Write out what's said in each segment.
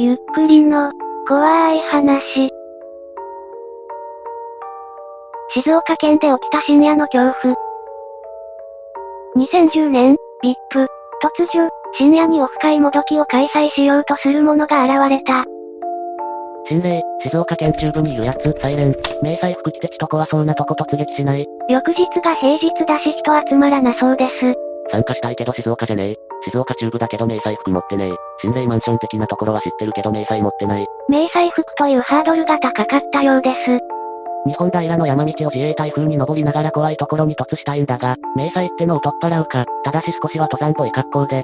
ゆっくりの、怖い話。静岡県で起きた深夜の恐怖。2010年、VIP。突如、深夜にオフ会もどきを開催しようとする者が現れた。心霊、静岡県中部にいるやつ、サイレン。迷彩服着て血と怖そうなとこ突撃しない。翌日が平日だし人集まらなそうです。参加したいけど静岡じゃねえ。静岡中部だけど迷彩服持ってねえ。心霊マンション的なところは知ってるけど迷彩持ってない。迷彩服というハードルが高かったようです。日本平の山道を自衛隊風に登りながら怖いところに突したいんだが、迷彩ってのを取っ払うか、ただし少しは登山っぽい格好で。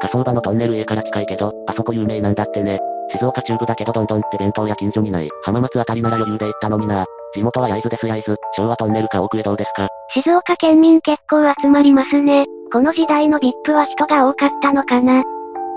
火葬場のトンネル家から近いけど、あそこ有名なんだってね。静岡中部だけどどんどんって弁当や近所にない。浜松あたりなら余裕で行ったのにな。地元は焼津です焼津。昭和トンネルか奥へどうですか？静岡県民結構集まりますね。この時代の VIP は人が多かったのかな？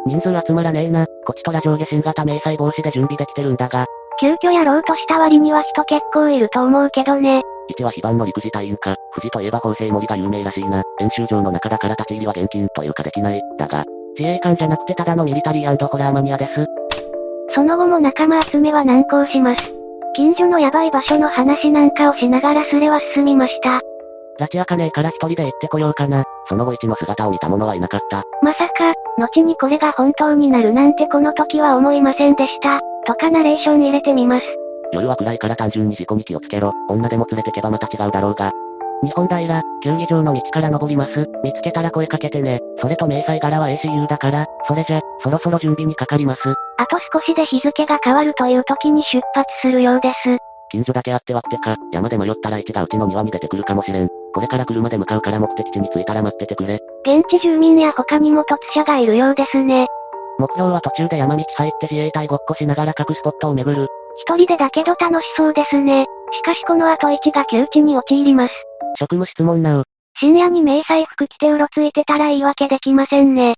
人数集まらねえな。こちとら上下新型迷彩防止で準備できてるんだが。急遽やろうとした割には人結構いると思うけどね。一は非番の陸自隊員か。富士といえば法政森が有名らしいな。演習場の中だから立ち入りは現金というかできない。だが、自衛官じゃなくてただのミリタリーホラーマニアです。その後も仲間集めは難航します。近所のヤバい場所の話なんかをしながらすれは進みました。拉致開かねえから一人で行ってこようかな。その後一の姿を見た者はいなかった。まさか、後にこれが本当になるなんてこの時は思いませんでした。とかナレーション入れてみます。夜は暗いから単純に事故に気をつけろ。女でも連れてけばまた違うだろうが。日本平、球技場の道から登ります。見つけたら声かけてね。それと明細柄は ACU だから、それじゃ、そろそろ準備にかかります。あと少しで日付が変わるという時に出発するようです。近所だけあってわってか、山で迷ったら一がうちの庭に出てくるかもしれん。これから車で向かうから目的地に着いたら待っててくれ。現地住民や他にも突者がいるようですね。目標は途中で山道入って自衛隊ごっこしながら各スポットを巡る。一人でだけど楽しそうですね。しかしこの後一が窮地に陥ります。職務質問なう。深夜に迷彩服着てうろついてたら言い訳できませんね。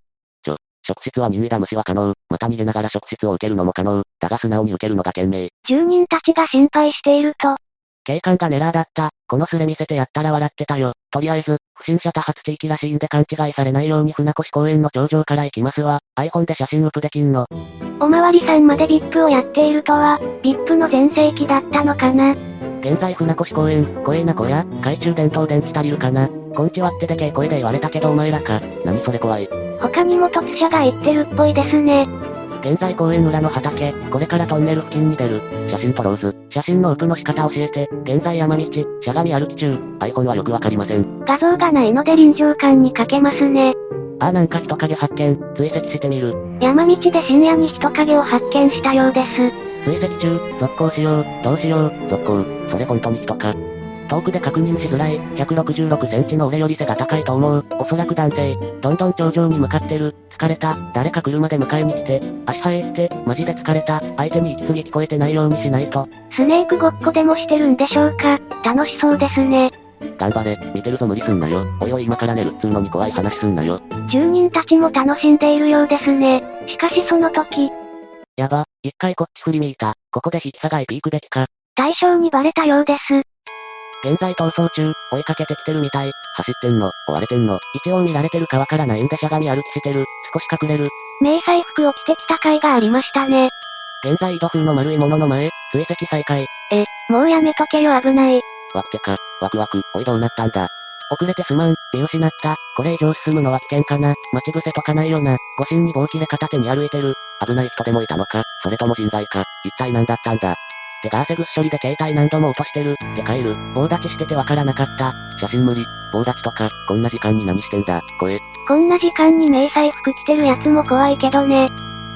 職質は任意だ無視は可能。また逃げながら職質を受けるのも可能。だが素直に受けるのが賢明。住人たちが心配していると。警官がネラーだった。このスレ見せてやったら笑ってたよ。とりあえず、不審者多発地域らしいんで勘違いされないように船越公園の頂上から行きますわ。iPhone で写真ウップできんの。おまわりさんまで VIP をやっているとは、VIP の全盛期だったのかな。現在船越公園、怖えな小屋、懐中電灯電池足りるかな？こんちはってでけえ声で言われたけどお前らか。何それ怖い。他にも突者が言ってるっぽいですね。現在公園裏の畑、これからトンネル付近に出る。写真撮ろうず。写真のウプの仕方教えて。現在山道、しゃがみ歩き中。iPhone はよくわかりません。画像がないので臨場感に欠けますね。ああなんか人影発見、追跡してみる。山道で深夜に人影を発見したようです。追跡中、続行しよう、どうしよう、続行、それ本当に人か。遠くで確認しづらい、166センチの俺より背が高いと思う、おそらく男性、どんどん頂上に向かってる、疲れた、誰か車で迎えに来て、足生えって、マジで疲れた、相手に息継ぎ聞こえてないようにしないと。スネークごっこでもしてるんでしょうか、楽しそうですね。頑張れ、見てるぞ無理すんなよ。おいおい今から寝るっつうのに怖い話すんなよ。住人たちも楽しんでいるようですね。しかしその時、やば、一回こっち振り向いた。ここで引き下がいピークべきか。対象にバレたようです。現在逃走中、追いかけてきてるみたい。走ってんの、追われてんの。一応見られてるかわからないんでしゃがみ歩きしてる。少し隠れる。迷彩服を着てきた回がありましたね。現在井戸風の丸いものの前、追跡再開。え、もうやめとけよ危ない。わってか、ワクワク、おいどうなったんだ。遅れてすまん、見失った。これ以上進むのは危険かな。待ち伏せとかないよな。誤審に棒切れ片手に歩いてる。危ない人でもいたのか、それとも人材か。一体何だったんだ。てか汗ぐっしょりで携帯何度も落としてる。て帰る。棒立ちしててわからなかった。写真無理。棒立ちとか、こんな時間に何してんだ。声。こんな時間に迷彩服着てるやつも怖いけどね。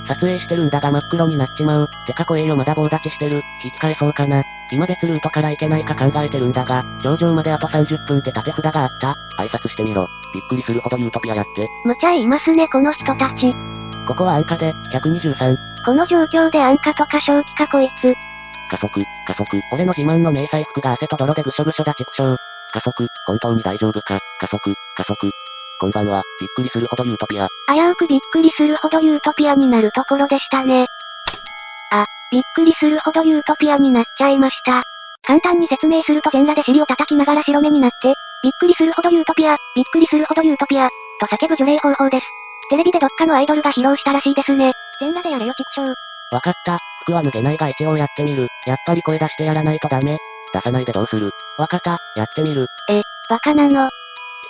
撮影してるんだが真っ黒になっちまう。てか声よまだ棒立ちしてる。引き返そうかな。今別ルートから行けないか考えてるんだが、頂上まであと30分って縦札があった。挨拶してみろ。びっくりするほどユートピアやって。無茶言いますねこの人たち。ここは安価で、123。この状況で安価とか正気かこいつ。加速、加速。俺の自慢の迷彩服が汗と泥でぐしょぐしょだ畜生。加速、本当に大丈夫か。加速、加速。こんばんは、びっくりするほどユートピア。危うくびっくりするほどユートピアになるところでしたね。あ、びっくりするほどユートピアになっちゃいました。簡単に説明すると全裸で尻を叩きながら白目になって、びっくりするほどユートピア、びっくりするほどユートピア、と叫ぶ除霊方法です。テレビでどっかのアイドルが披露したらしいですね。全裸でやれよ畜生。わかった。服は脱げないが一応やってみる。やっぱり声出してやらないとダメ。出さないでどうするわかった。やってみる。バカなの。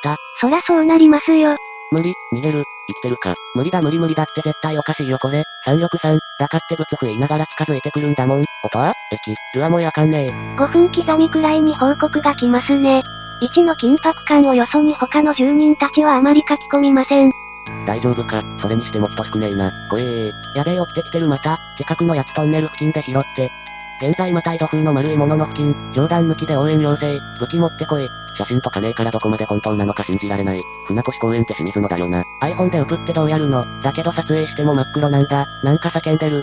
来た。そらそうなりますよ。無理、逃げる。生きてるか？無理だ無理無理だって絶対おかしいよこれ。363。だかってブツ吹いながら近づいてくるんだもん。音は？駅。ルアもやかんねえ。5分刻みくらいに報告が来ますね。1の緊迫感をよそに他の住人たちはあまり書き込みません。大丈夫か？それにしても人少ねえな。怖えー。やべえ追ってきてるまた。近くのやつトンネル付近で拾って。現在また井戸風の丸いものの付近、冗談抜きで応援要請、武器持ってこい。写真とかねえからどこまで本当なのか信じられない。船越公園って清水のだよな。iPhone で送ってどうやるの？だけど撮影しても真っ黒なんだ。なんか叫んでる。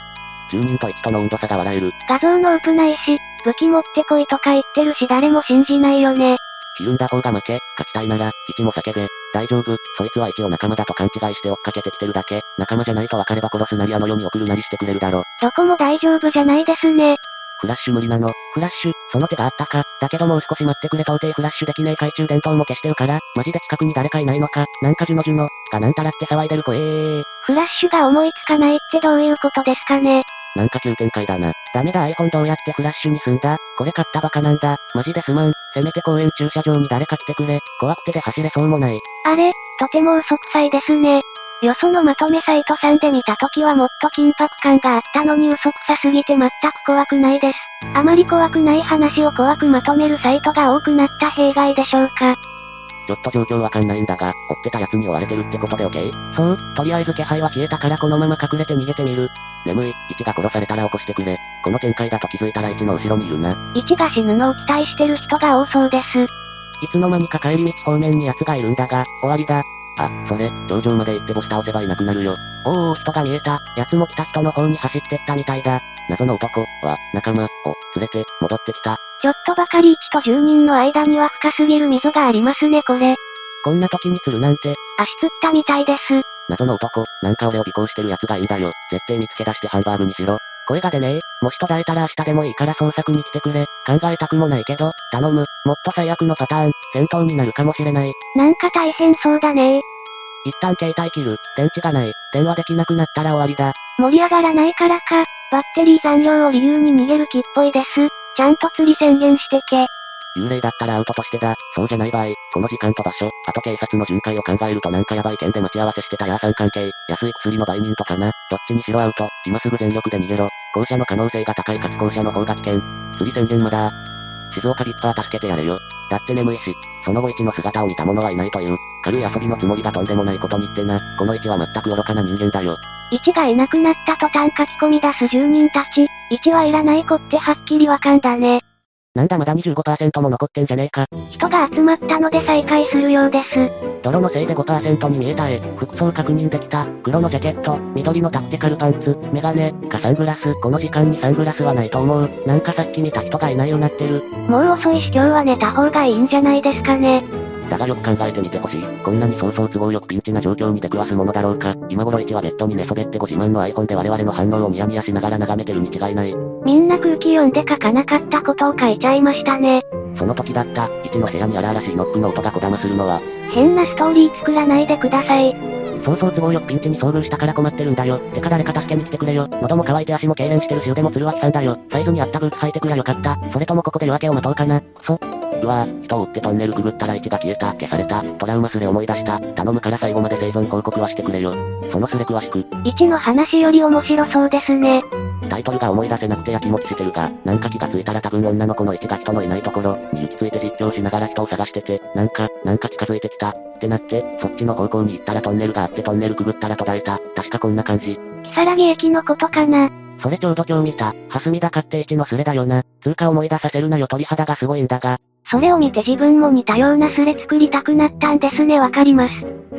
住人と1との温度差が笑える。画像のオープないし、武器持ってこいとか言ってるし誰も信じないよね。ひるんだ方が負け、勝ちたいなら、1も叫べ。大丈夫、そいつは一応仲間だと勘違いして追っかけてきてるだけ。仲間じゃないと分かれば殺すなりあの世に送るなりしてくれるだろ。どこも大丈夫じゃないですね。フラッシュ無理なの。フラッシュ、その手があったか。だけどもう少し待ってくれ到底フラッシュできねえ懐中電灯も消してるから、マジで近くに誰かいないのか。なんかジュノジュノ、かなんたらって騒いでる声えー。フラッシュが思いつかないってどういうことですかね。なんか急展開だな。ダメだ iPhone どうやってフラッシュにすんだこれ買ったバカなんだ。マジですまん。せめて公園駐車場に誰か来てくれ。怖くてで走れそうもない。あれ、とても嘘くさいですね。よそのまとめサイトさんで見た時はもっと緊迫感があったのに嘘くさすぎて全く怖くないです。あまり怖くない話を怖くまとめるサイトが多くなった弊害でしょうか。ちょっと状況わかんないんだが、追ってた奴に追われてるってことで OK? そう、とりあえず気配は消えたからこのまま隠れて逃げてみる。眠い、1が殺されたら起こしてくれ。この展開だと気づいたら1の後ろにいるな。1が死ぬのを期待してる人が多そうです。いつの間にか帰り道方面に奴がいるんだが、終わりだ。あ、それ、頂上まで行ってボス倒せばいなくなるよ。おーおー人が見えた。奴も来た人の方に走ってったみたいだ。謎の男は、仲間を連れて戻ってきた。ちょっとばかり1と住人の間には深すぎる溝がありますねこれ。こんな時に釣るなんて、足つったみたいです。謎の男、なんか俺を尾行してる奴がいいんだよ。絶対見つけ出してハンバーグにしろ。声が出ねえ。もし途絶えたら明日でもいいから捜索に来てくれ。考えたくもないけど、頼む。もっと最悪のパターン、戦闘になるかもしれない。なんか大変そうだね一旦携帯切る。電池がない。電話できなくなったら終わりだ。盛り上がらないからか、バッテリー残量を理由に逃げる気っぽいです。ちゃんと釣り宣言してけ。幽霊だったらアウトとしてだ。そうじゃない場合、この時間と場所、あと警察の巡回を考えるとなんかヤバい件で待ち合わせしてたヤーさん関係、安い薬の売人とかな。どっちにしろアウト。今すぐ全力で逃げろ。後者の可能性が高いかつ後者の方が危険。釣り宣言まだ。静岡ビッパー助けてやれよ。だって眠いし、その後一の姿を見た者はいないという、軽い遊びのつもりがとんでもないことにってな、この一は全く愚かな人間だよ。1がいなくなった途端書き込み出す住人たち。1はいらない子ってはっきりわかんだね。なんだまだ25%も残ってんじゃねえか。人が集まったので再開するようです。泥のせいで5%に見えた絵、服装確認できた、黒のジャケット、緑のタクティカルパンツ、メガネ、かサングラス、この時間にサングラスはないと思う。なんかさっき見た人がいないようなってる。もう遅いし今日は寝た方がいいんじゃないですかね。だがよく考えてみてほしい。こんなにそうそう都合よくピンチな状況に出くわすものだろうか。今頃1はベッドに寝そべってご自慢の iPhone で我々の反応をニヤニヤしながら眺めてるに違いない。みんな空気読んで書かなかったことを書いちゃいましたね。その時だった、1の部屋に荒々しいノックの音がこだまするのは、変なストーリー作らないでください。そうそう都合よくピンチに遭遇したから困ってるんだよ。てか誰か助けに来てくれよ。喉も乾いて足も痙攣してるし腕もつるわきさんだよ。サイズに合ったブーツ履いてくりゃよかった。それともここで夜明けを待とうかな。くそ。うわぁ、人を追ってトンネルくぐったら位置が消えた、消された、トラウマすれ思い出した、頼むから最後まで生存報告はしてくれよ。そのすれ詳しく、1の話より面白そうですね。タイトルが思い出せなくてやきもちしてるが、なんか気がついたら多分女の子の1が人のいないところに行き着いて実況しながら人を探してて、なんか、なんか近づいてきた、ってなって、そっちの方向に行ったらトンネルがあってトンネルくぐったら途絶えた、確かこんな感じ。木更木駅のことかな。それちょうど今日見た、ハスミダ買って1のスレだよな。通過思い出させるなよ鳥肌がすごいんだが、それを見て自分も似たようなスレ作りたくなったんですねわかります。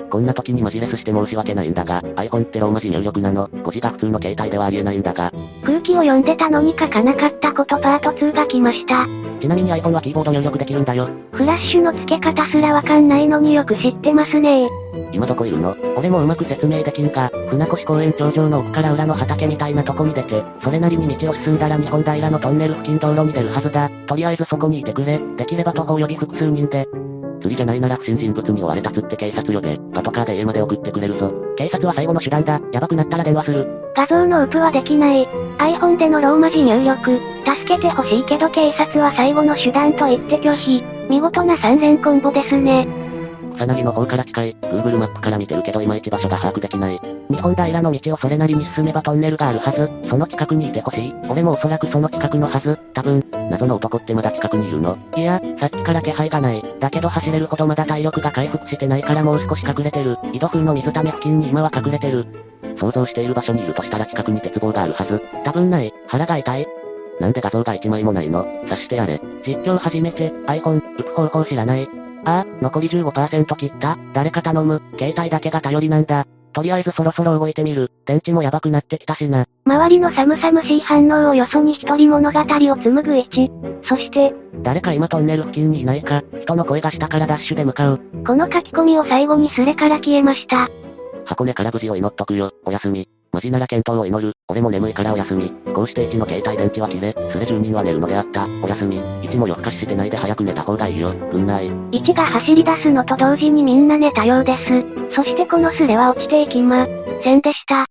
こんな時にマジレスして申し訳ないんだが、iPhone ってローマ字入力なの、5字が普通の携帯ではありえないんだが、空気を読んでたのに書かなかったことパート2が来ました。ちなみに iPhone はキーボード入力できるんだよ。フラッシュの付け方すらわかんないのによく知ってますね今どこいるの俺もうまく説明できんが、船越公園頂上の奥から裏の畑みたいなとこに出て、それなりに道を進んだら日本平のトンネル付近道路に出るはずだ。とりあえずそこにいてくれ。できれば徒歩及び複数人で。釣りじゃないなら不審人物に追われたつって警察呼べ。パトカーで家まで送ってくれるぞ。警察は最後の手段だ。やばくなったら電話する。画像のウプはできない。iPhone でのローマ字入力。助けてほしいけど警察は最後の手段と言って拒否。見事な三連コンボですね。草薙の方から近い、Google マップから見てるけどいまいち場所が把握できない。日本平の道をそれなりに進めばトンネルがあるはず。その近くにいてほしい。俺もおそらくその近くのはず。多分、謎の男ってまだ近くにいるのいや、さっきから気配がない。だけど走れるほどまだ体力が回復してないからもう少し隠れてる。井戸風の水ため付近に今は隠れてる。想像している場所にいるとしたら近くに鉄棒があるはず。多分ない。腹が痛い。なんで画像が1枚もないの察してやれ。実況始めて、iPhone、浮く方法知らない。ああ、残り15%切った。誰か頼む。携帯だけが頼りなんだ。とりあえずそろそろ動いてみる。電池もやばくなってきたしな。周りの寒々しい反応をよそに一人物語を紡ぐ1。そして、誰か今トンネル付近にいないか、人の声がしたからダッシュで向かう。この書き込みを最後にスレから消えました。箱根から無事を祈っとくよ。おやすみ。マジなら検討を祈る。俺も眠いからおやすみ。こうして1の携帯電池は切れ、スレ住人は寝るのであった。おやすみ。1も夜更かししてないで早く寝た方がいいよ。ぐんない。1が走り出すのと同時にみんな寝たようです。そしてこのスレは落ちていきま、せんでした。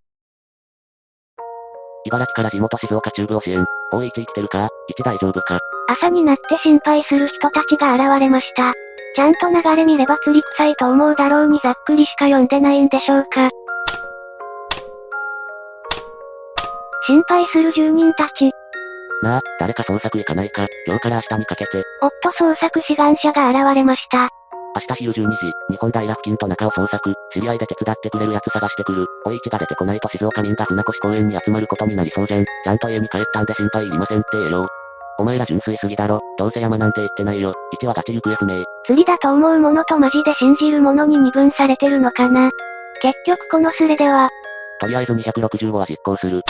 茨城から地元静岡中部を支援。おい1生きてるか ?1 大丈夫か？朝になって心配する人たちが現れました。ちゃんと流れ見れば釣り臭いと思うだろうにざっくりしか読んでないんでしょうか。心配する住人たち。なあ、誰か捜索行かないか、今日から明日にかけて。おっと捜索志願者が現れました。明日昼12時、日本平付近と中を捜索、知り合いで手伝ってくれる奴探してくる。おいちが出てこないと静岡民が船越公園に集まることになりそうじゃん。ちゃんと家に帰ったんで心配いりませんって言えよ。お前ら純粋すぎだろ。どうせ山なんて言ってないよ。1はガチ行方不明。釣りだと思うものとマジで信じるものに二分されてるのかな。結局このスレでは、とりあえず265は実行する。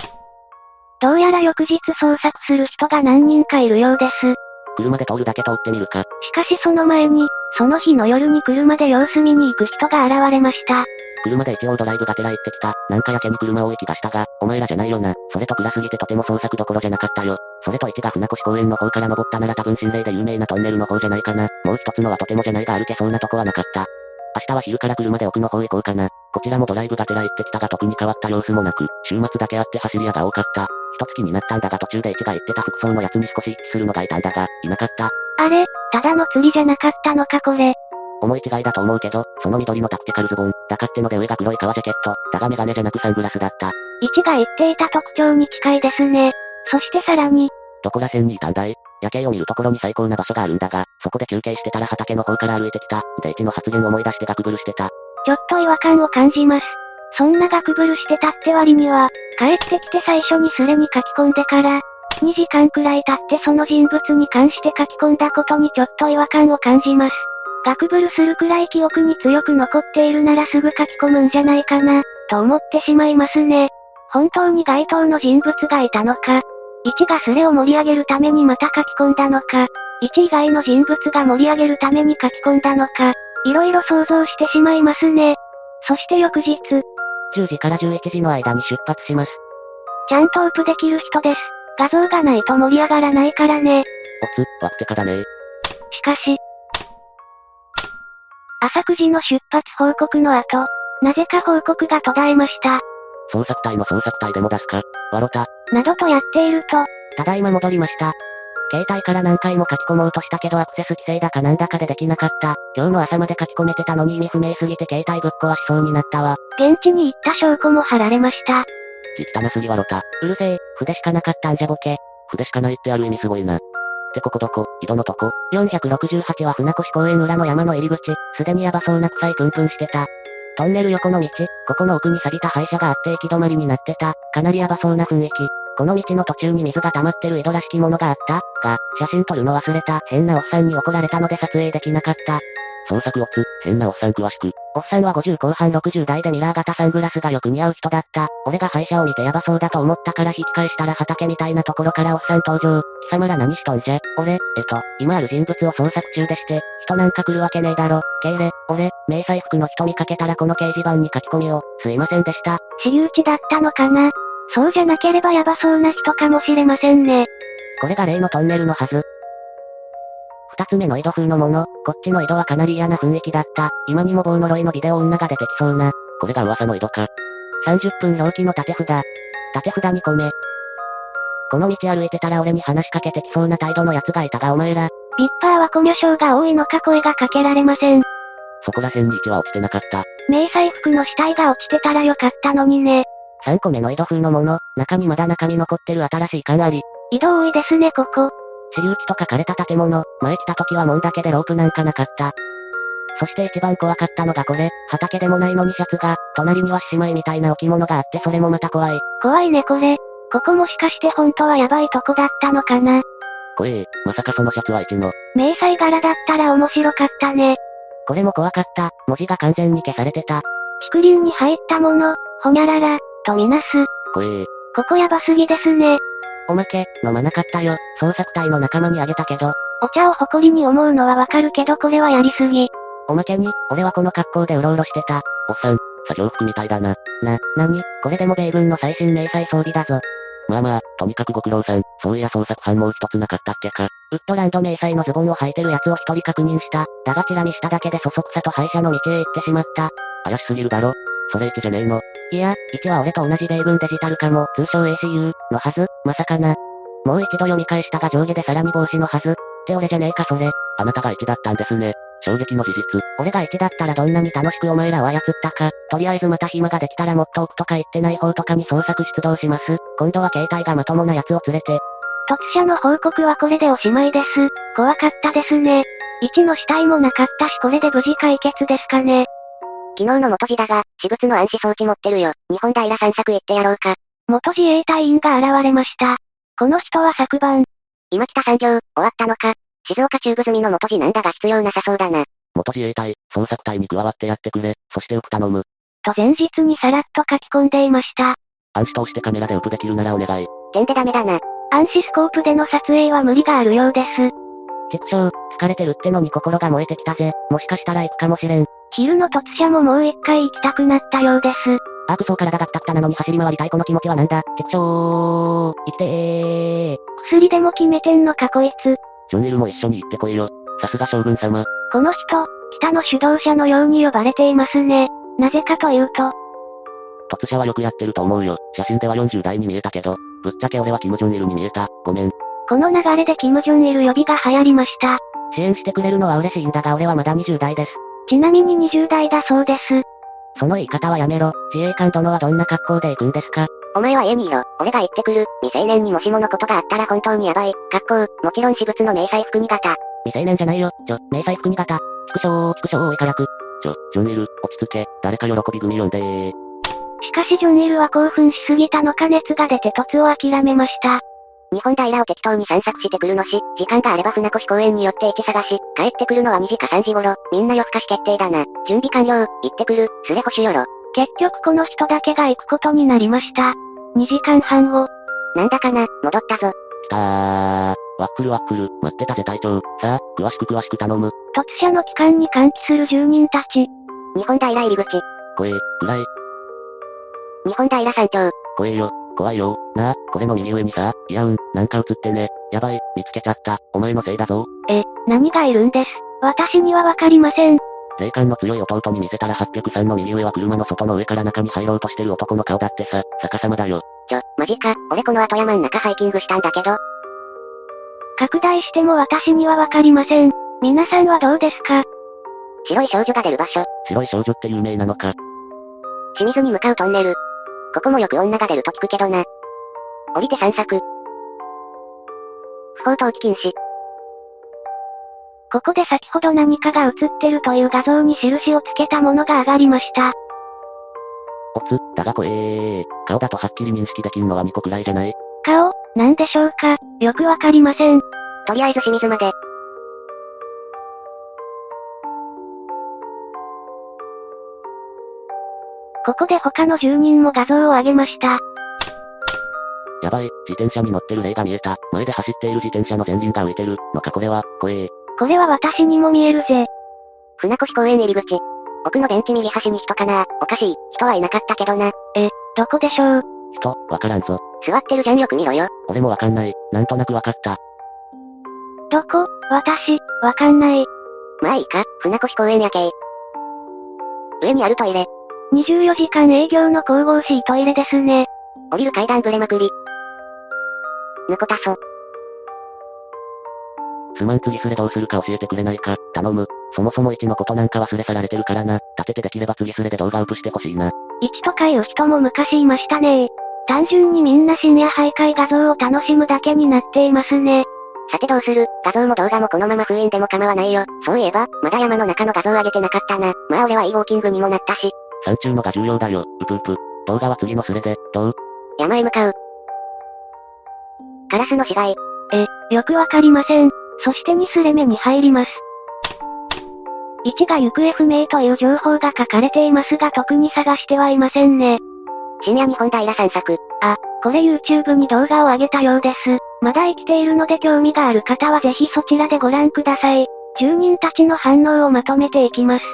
どうやら翌日捜索する人が何人かいるようです。車で通るだけ通ってみるか。しかしその前に、その日の夜に車で様子見に行く人が現れました。車で一応ドライブがてら行ってきた。なんかやけに車多い気がしたが、お前らじゃないよな。それと暗すぎてとても捜索どころじゃなかったよ。それと一が船越公園の方から登ったなら多分心霊で有名なトンネルの方じゃないかな。もう一つのはとてもじゃないが歩けそうなとこはなかった。明日は昼から車で奥の方行こうかな。こちらもドライブがてら行ってきたが特に変わった様子もなく、週末だけあって走り屋が多かった。一月になったんだが途中で一が言ってた服装のやつに少し一致するのがいたんだが、いなかった。あれ、ただの釣りじゃなかったのかこれ。思い違いだと思うけど、その緑のタクティカルズボン、だかってので上が黒い革ジャケット、だがメガネじゃなくサングラスだった。一が言っていた特徴に近いですね。そしてさらに、どこら辺にいたんだい？夜景を見るところに最高な場所があるんだが、そこで休憩してたら畑の方から歩いてきた。で一の発言を思い出してガクブルしてた。ちょっと違和感を感じます。そんなガクブルしてたって割には、帰ってきて最初にスレに書き込んでから、2時間くらい経ってその人物に関して書き込んだことにちょっと違和感を感じます。ガクブルするくらい記憶に強く残っているならすぐ書き込むんじゃないかな、と思ってしまいますね。本当に該当の人物がいたのか、1がスレを盛り上げるためにまた書き込んだのか、1以外の人物が盛り上げるために書き込んだのか、いろいろ想像してしまいますね。そして翌日、10時から11時の間に出発します。ちゃんとウープできる人です。画像がないと盛り上がらないからね。おつ、ワクテカだねしかし、朝9時の出発報告の後、なぜか報告が途絶えました。捜索隊の捜索隊でも出すか、わろた。などとやっていると、ただいま戻りました。携帯から何回も書き込もうとしたけどアクセス規制だかなんだかでできなかった。今日の朝まで書き込めてたのに意味不明すぎて携帯ぶっ壊しそうになったわ。現地に行った証拠も貼られました。じ汚すぎわろた。うるせえ、筆しかなかったんじゃボケ。筆しかないってある意味すごいな。ってここどこ？井戸のとこ ?468 は船越公園裏の山の入り口、すでにヤバそうな臭いプンプンしてた。トンネル横の道、ここの奥に錆びた廃車があって行き止まりになってた。かなりヤバそうな雰囲気。この道の途中に水が溜まってる井戸らしきものがあった？が、写真撮るの忘れた。変なおっさんに怒られたので撮影できなかった。創作オツ、変なおっさん詳しく。おっさんは50後半60代でミラー型サングラスがよく似合う人だった。俺が廃車を見てヤバそうだと思ったから引き返したら畑みたいなところからおっさん登場。貴様ら何しとんじゃ？俺、えっと、今ある人物を捜索中でして、人なんか来るわけねえだろ。敬礼、俺、迷彩服の人見かけたらこの掲示板に書き込みを、すいませんでした。私有地だったのかな？そうじゃなければヤバそうな人かもしれませんね。これが例のトンネルのはず。二つ目の井戸風のもの、こっちの井戸はかなり嫌な雰囲気だった。今にも棒呪いのビデオ女が出てきそうな。これが噂の井戸か。30分表記の縦札。縦札に込め。この道歩いてたら俺に話しかけてきそうな態度の奴がいたがお前ら、ビッパーはコミュ障が多いのか声がかけられません。そこら辺に1は落ちてなかった。迷彩服の死体が落ちてたらよかったのにね。3個目の井戸風のもの、中にまだ中身残ってる新しい缶あり。移動多いですねここ。私有地と書かれた建物、前来た時は門だけでロープなんかなかった。そして一番怖かったのがこれ、畑でもないのにシャツが、隣には獅子舞みたいな置物があってそれもまた怖い。怖いねこれ。ここもしかして本当はヤバいとこだったのかな。怖えまさかそのシャツは1の。迷彩柄だったら面白かったね。これも怖かった、文字が完全に消されてた。竹林に入ったもの、ほにゃらら、とみなす。怖えここヤバすぎですね。おまけ、飲まなかったよ。捜索隊の仲間にあげたけど。お茶を誇りに思うのはわかるけどこれはやりすぎ。おまけに、俺はこの格好でうろうろしてた。おっさん、作業服みたいだな。な、なにこれでも米軍の最新迷彩装備だぞ。まあまあ、とにかくご苦労さん。そういや捜索班もう一つなかったっけか。ウッドランド迷彩のズボンを履いてる奴を一人確認した。だがチラ見しただけでそそくさと廃車の道へ行ってしまった。怪しすぎるだろ。それ1じゃねえの。いや、1は俺と同じ米軍デジタルかも、通称 ACU、のはず、まさかな。もう一度読み返したが上下でサラミ防止のはず。って俺じゃねえかそれ。あなたが1だったんですね。衝撃の事実。俺が1だったらどんなに楽しくお前らを操ったか。とりあえずまた暇ができたらもっと奥とか行ってない方とかに捜索出動します。今度は携帯がまともな奴を連れて。突者の報告はこれでおしまいです。怖かったですね。1の死体もなかったしこれで無事解決ですかね。昨日の元次だが、私物の暗視装置持ってるよ。日本平散策行ってやろうか。元自衛隊員が現れました。この人は昨晩、今来た産業、終わったのか。静岡中部済みの元次なんだが必要なさそうだな。元自衛隊、捜索隊に加わってやってくれ。そしてよく頼む。と前日にさらっと書き込んでいました。暗視通してカメラでウプできるならお願い。点でダメだな。暗視スコープでの撮影は無理があるようです。畜生、疲れてるってのに心が燃えてきたぜ。もしかしたら行くかもしれん。昼の突者ももう一回行きたくなったようです。あークソ体がクタクタなのに走り回りたいこの気持ちはなんだ？畜生生きてー。薬でも決めてんのかこいつ。ジョンイルも一緒に行ってこいよ。さすが将軍様。この人、北の主導者のように呼ばれていますね。なぜかというと、突者はよくやってると思うよ。写真では40代に見えたけど、ぶっちゃけ俺はキム・ジョンイルに見えた。ごめん。この流れでキム・ジョンイル呼びが流行りました。支援してくれるのは嬉しいんだが俺はまだ20代です。ちなみに20代だそうです。その言い方はやめろ。自衛官殿はどんな格好で行くんですか？お前は家にいろ。俺が行ってくる。未成年にもしものことがあったら本当にやばい。格好、もちろん私物の迷彩服に型。未成年じゃないよ。ちょ、迷彩服に型。畜生、畜生、いかやく。ちょ、ジョンイル、落ち着け。誰か喜び組呼んでー。しかしジョンイルは興奮しすぎたのか熱が出て突を諦めました。日本平を適当に散策してくるのし、時間があれば船越公園に寄って位置探し、帰ってくるのは2時か3時頃、みんな夜更かし決定だな。準備完了、行ってくる、すれ星よろ。結局この人だけが行くことになりました。2時間半後、なんだかな、戻ったぞ。きたー。ワックルワックル、待ってたぜ隊長。さあ、詳しく詳しく頼む。突者の機関に換気する住人たち。日本平入り口。声、暗い、日本平山頂。怖えよ。怖いよ。なあ、これの右上にさ、いやうん、なんか映ってね。やばい、見つけちゃった。お前のせいだぞ。え、何がいるんです？私にはわかりません。霊感の強い弟に見せたら803の右上は車の外の上から中に入ろうとしてる男の顔だってさ、逆さまだよ。ちょ、マジか、俺この後山ん中ハイキングしたんだけど、拡大しても私にはわかりません。皆さんはどうですか？白い少女が出る場所。白い少女って有名なのか。清水に向かうトンネル。ここもよく女が出ると聞くけどな。降りて散策。不法投棄禁止。ここで先ほど何かが映ってるという画像に印をつけたものが上がりました。おつ、だが怖えー。顔だとはっきり認識できんのは2個くらいじゃない顔、なんでしょうか？よくわかりません。とりあえず清水まで。ここで他の住人も画像を上げました。やばい、自転車に乗ってる霊が見えた。前で走っている自転車の前輪が浮いてる。のかこれは、怖えー。これは私にも見えるぜ。船越公園入り口。奥のベンチ右端に人かなおかしい。人はいなかったけどな。どこでしょう？人、わからんぞ。座ってるじゃんよく見ろよ。俺もわかんない。なんとなくわかった。どこ？私、わかんない。まあいいか、船越公園やけい。上にあるトイレ。24時間営業の神々しいトイレですね。降りる階段ブレまくり。ぬこたそ。すまん次すれどうするか教えてくれないか、頼む。そもそも1のことなんか忘れ去られてるからな。立ててできれば次すれで動画アップしてほしいな。1とかいう人も昔いましたね単純にみんな深夜徘徊画像を楽しむだけになっていますね。さてどうする？画像も動画もこのまま封印でも構わないよ。そういえば、まだ山の中の画像上げてなかったな。まあ俺はいいウォーキングにもなったし。山中のが重要だよ、うぷうぷ。動画は次のスレで、どう？山へ向かう。カラスの死骸。え、よくわかりません。そして2スレ目に入ります。1が行方不明という情報が書かれていますが特に探してはいませんね。深夜日本平散策。あ、これ YouTube に動画を上げたようです。まだ生きているので興味がある方はぜひそちらでご覧ください。住人たちの反応をまとめていきます。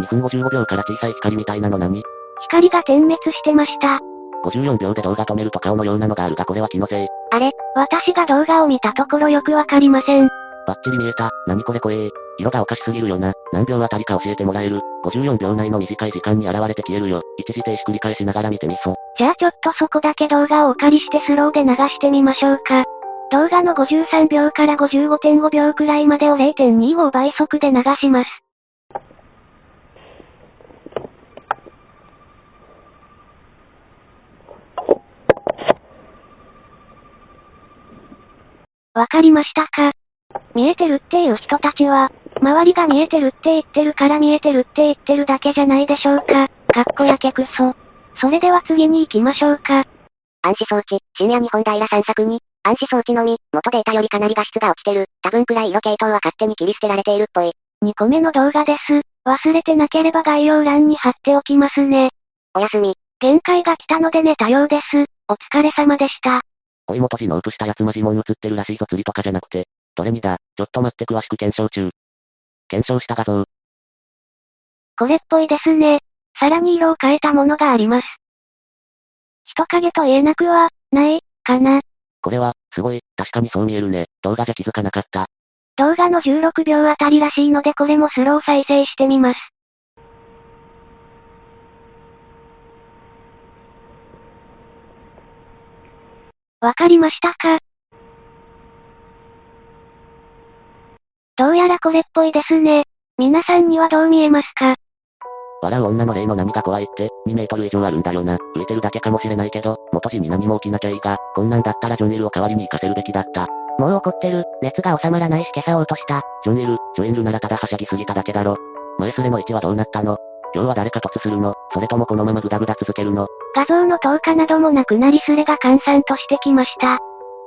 2分55秒から小さい光みたいなの何光が点滅してました。54秒で動画止めると顔のようなのがあるがこれは気のせい。あれ？私が動画を見たところよくわかりません。バッチリ見えた。何これ怖え。色がおかしすぎるよな。何秒あたりか教えてもらえる？54秒内の短い時間に現れて消えるよ。一時停止繰り返しながら見てみそ。じゃあちょっとそこだけ動画をお借りしてスローで流してみましょうか。動画の53秒から55.5秒くらいまでを0.25倍速で流します。わかりましたか？見えてるっていう人たちは、周りが見えてるって言ってるから見えてるって言ってるだけじゃないでしょうか。かっこやけくそ。それでは次に行きましょうか。暗視装置、深夜日本平散策に、暗視装置のみ、元データよりかなり画質が落ちてる。多分暗い色系統は勝手に切り捨てられているっぽい。2個目の動画です。忘れてなければ概要欄に貼っておきますね。おやすみ。限界が来たので寝たようです。お疲れ様でした。おい元字ノープしたやつマジモン映ってるらしいぞ釣りとかじゃなくて。どれにだちょっと待って詳しく検証中。検証した画像。これっぽいですね。さらに色を変えたものがあります。人影と言えなくは、ない、かな。これは、すごい、確かにそう見えるね。動画じゃ気づかなかった。動画の16秒あたりらしいのでこれもスロー再生してみます。わかりましたか？どうやらこれっぽいですね。皆さんにはどう見えますか？笑う女の霊の波が怖いって、2メートル以上あるんだよな。浮いてるだけかもしれないけど、元字に何も起きなきゃいいが、こんなんだったらジョンイルを代わりに行かせるべきだった。もう怒ってる。熱が収まらないし今朝おうとした。ジョンイル、ジョインルならただはしゃぎすぎただけだろ。前スレの位置はどうなったの？今日は誰か突するの？それともこのままグダグダ続けるの？画像の投下などもなくなりスレが閑散としてきました。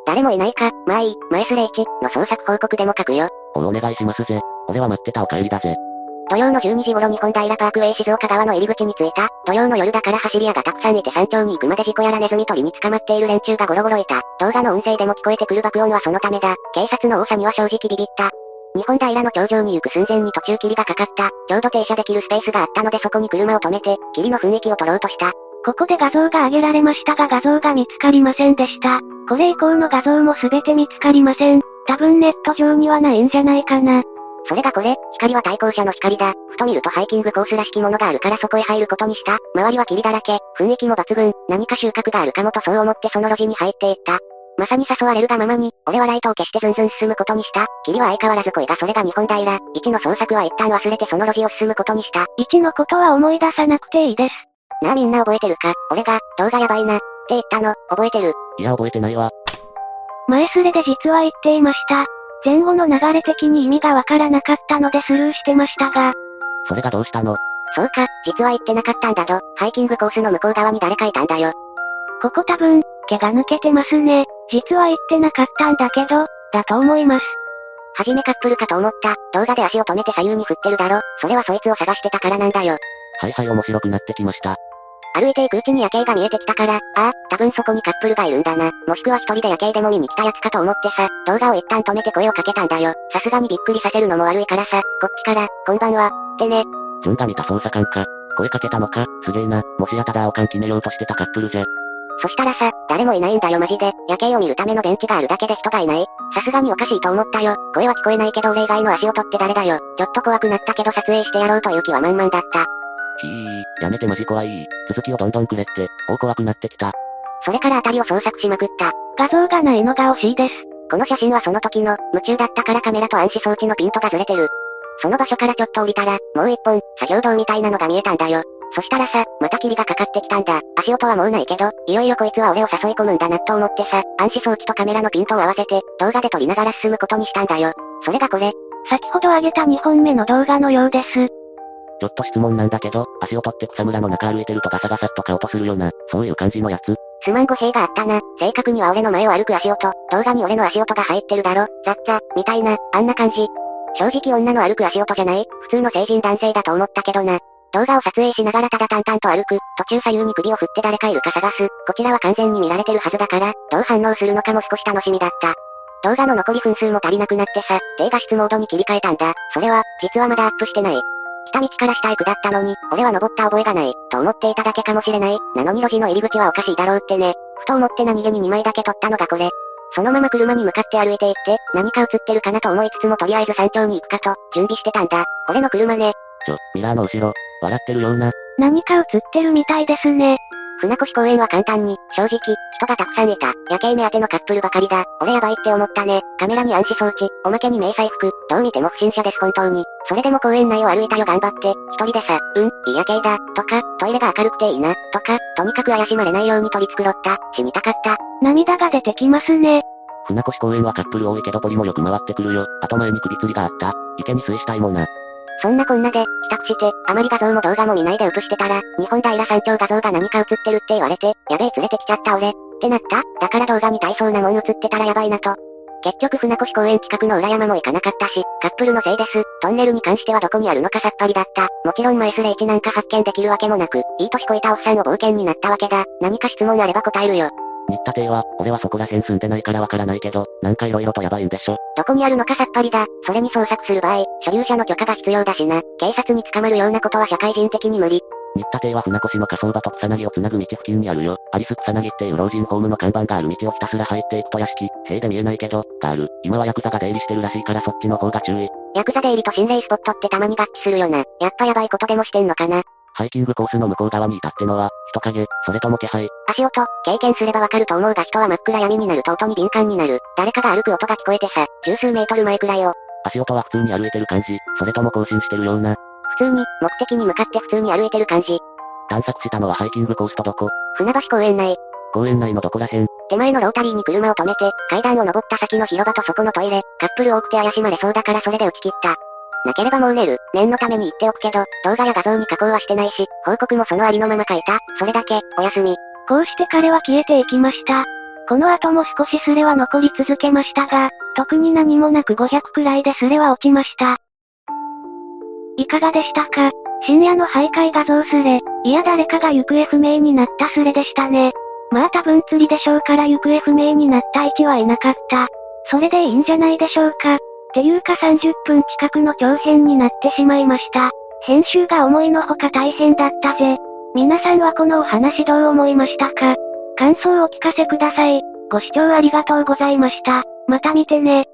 誰もいないか、まあいい、前スレ1の捜索報告でも書くよ。おお願いしますぜ。俺は待ってたお帰りだぜ。土曜の12時頃日本平パークウェイ静岡側の入り口に着いた。土曜の夜だから走り屋がたくさんいて山頂に行くまで事故やらネズミ取りに捕まっている連中がゴロゴロいた。動画の音声でも聞こえてくる爆音はそのためだ。警察の多さには正直ビビった。日本平の頂上に行く寸前に途中霧がかかった。ちょうど停車できるスペースがあったのでそこに車を止めて、霧の雰囲気を取ろうとした。ここで画像が上げられましたが画像が見つかりませんでした。これ以降の画像もすべて見つかりません。多分ネット上にはないんじゃないかな。それがこれ、光は対向車の光だ。ふと見るとハイキングコースらしきものがあるからそこへ入ることにした。周りは霧だらけ、雰囲気も抜群、何か収穫があるかもとそう思ってその路地に入っていった。まさに誘われるがままに、俺はライトを消してずんずん進むことにした。霧は相変わらず濃いがそれが日本平。1の捜索は一旦忘れてその路地を進むことにした。1のことは思い出さなくていいです。なあみんな覚えてるか？俺が、動画やばいな、って言ったの、覚えてる？いや覚えてないわ。前スレで実は言っていました。前後の流れ的に意味がわからなかったのでスルーしてましたが、それがどうしたの？そうか、実は言ってなかったんだど。ハイキングコースの向こう側に誰かいたんだよ。ここ多分、毛が抜けてますね。実は言ってなかったんだけど、だと思います。はじめカップルかと思った。動画で足を止めて左右に振ってるだろ。それはそいつを探してたからなんだよ。はいはい面白くなってきました。歩いていくうちに夜景が見えてきたから、ああ、多分そこにカップルがいるんだな。もしくは一人で夜景でも見に来たやつかと思ってさ、動画を一旦止めて声をかけたんだよ。さすがにびっくりさせるのも悪いからさ、こっちから、こんばんは、ってね。ジョンが見た捜査官か。声かけたのか、すげえな。もしやただ青缶決めようとしてたカップルじゃ。そしたらさ、誰もいないんだよマジで。夜景を見るためのベンチがあるだけで人がいない。さすがにおかしいと思ったよ。声は聞こえないけど俺以外の足音って誰だよ。ちょっと怖くなったけど撮影してやろうという気は満々だった。ひー、やめてマジ怖い。続きをどんどんくれって、お怖くなってきた。それから辺りを捜索しまくった。画像がないのが惜しいです。この写真はその時の、夢中だったからカメラと暗視装置のピントがずれてる。その場所からちょっと降りたら、もう一本、作業道みたいなのが見えたんだよ。そしたらさ、また霧がかかってきたんだ。足音はもうないけど、いよいよこいつは俺を誘い込むんだなと思ってさ、暗視装置とカメラのピントを合わせて、動画で撮りながら進むことにしたんだよ。それがこれ。先ほど上げた2本目の動画のようです。ちょっと質問なんだけど、足を取って草むらの中歩いてるとガサガサっとか音するような、そういう感じのやつ？すまん語弊があったな。正確には俺の前を歩く足音、動画に俺の足音が入ってるだろ。ザッザ、みたいな、あんな感じ。正直女の歩く足音じゃない普通の成人男性だと思ったけどな。動画を撮影しながらただ淡々と歩く、途中左右に首を振って誰かいるか探す、こちらは完全に見られてるはずだから、どう反応するのかも少し楽しみだった。動画の残り分数も足りなくなってさ、低画質モードに切り替えたんだ。それは、実はまだアップしてない。来た道から下へ下ったのに、俺は登った覚えがない、と思っていただけかもしれない。なのに路地の入り口はおかしいだろうってね。ふと思って何気に2枚だけ撮ったのがこれ。そのまま車に向かって歩いていって、何か映ってるかなと思いつつもとりあえず山頂に行くかと、準備してたんだ。俺の車ね。ちょ、ミラーの後ろ、笑ってるような。何か映ってるみたいですね。船越公園は簡単に、正直、人がたくさんいた。夜景目当てのカップルばかりだ。俺やばいって思ったね。カメラに暗視装置、おまけに迷彩服、どう見ても不審者です本当に。それでも公園内を歩いたよ頑張って、一人でさ、うん、いい夜景だ、とか、トイレが明るくていいな、とか、とにかく怪しまれないように取り繕った、死にたかった。涙が出てきますね。船越公園はカップル多いけどポリもよく回ってくるよ。後前に首吊りがあった。池に水死体もな。そんなこんなで、帰宅して、あまり画像も動画も見ないで映してたら、日本平山頂画像が何か映ってるって言われて、やべえ連れてきちゃった俺。ってなっただから動画に大そうなもん映ってたらやばいなと。結局船越公園近くの裏山も行かなかったし、カップルのせいです。トンネルに関してはどこにあるのかさっぱりだった。もちろんマイスレイチなんか発見できるわけもなく、いい年こいたおっさんの冒険になったわけだ。何か質問あれば答えるよ。新田邸は、俺はそこら辺住んでないからわからないけど、なんか色々とやばいんでしょ。どこにあるのかさっぱりだ。それに捜索する場合、所有者の許可が必要だしな。警察に捕まるようなことは社会人的に無理。新田邸は船越の火葬場と草薙をつなぐ道付近にあるよ。アリス草薙っていう老人ホームの看板がある道をひたすら入っていくと屋敷、塀で見えないけど、がある。今はヤクザが出入りしてるらしいからそっちの方が注意。ヤクザ出入りと心霊スポットってたまに合致するよな。やっぱやばいことでもしてんのかな。ハイキングコースの向こう側にいたってのは、人影、それとも気配。足音、経験すればわかると思うが人は真っ暗闇になると音に敏感になる。誰かが歩く音が聞こえてさ、十数メートル前くらいを。足音は普通に歩いてる感じ、それとも更新してるような。普通に、目的に向かって普通に歩いてる感じ。探索したのはハイキングコースとどこ？船橋公園内。公園内のどこら辺？手前のロータリーに車を止めて、階段を登った先の広場とそこのトイレ、カップル多くて怪しまれそうだからそれで打ち切った。なければもう寝る。念のために言っておくけど、動画や画像に加工はしてないし、報告もそのありのまま書いた。それだけ、おやすみ。こうして彼は消えていきました。この後も少しスレは残り続けましたが、特に何もなく500くらいでスレは落ちました。いかがでしたか？深夜の徘徊画像スレ、いや誰かが行方不明になったスレでしたね。まあ多分釣りでしょうから行方不明になった位置はいなかった。それでいいんじゃないでしょうか。ていうか30分近くの長編になってしまいました。編集が思いのほか大変だったぜ。皆さんはこのお話どう思いましたか？感想をお聞かせください。ご視聴ありがとうございました。また見てね。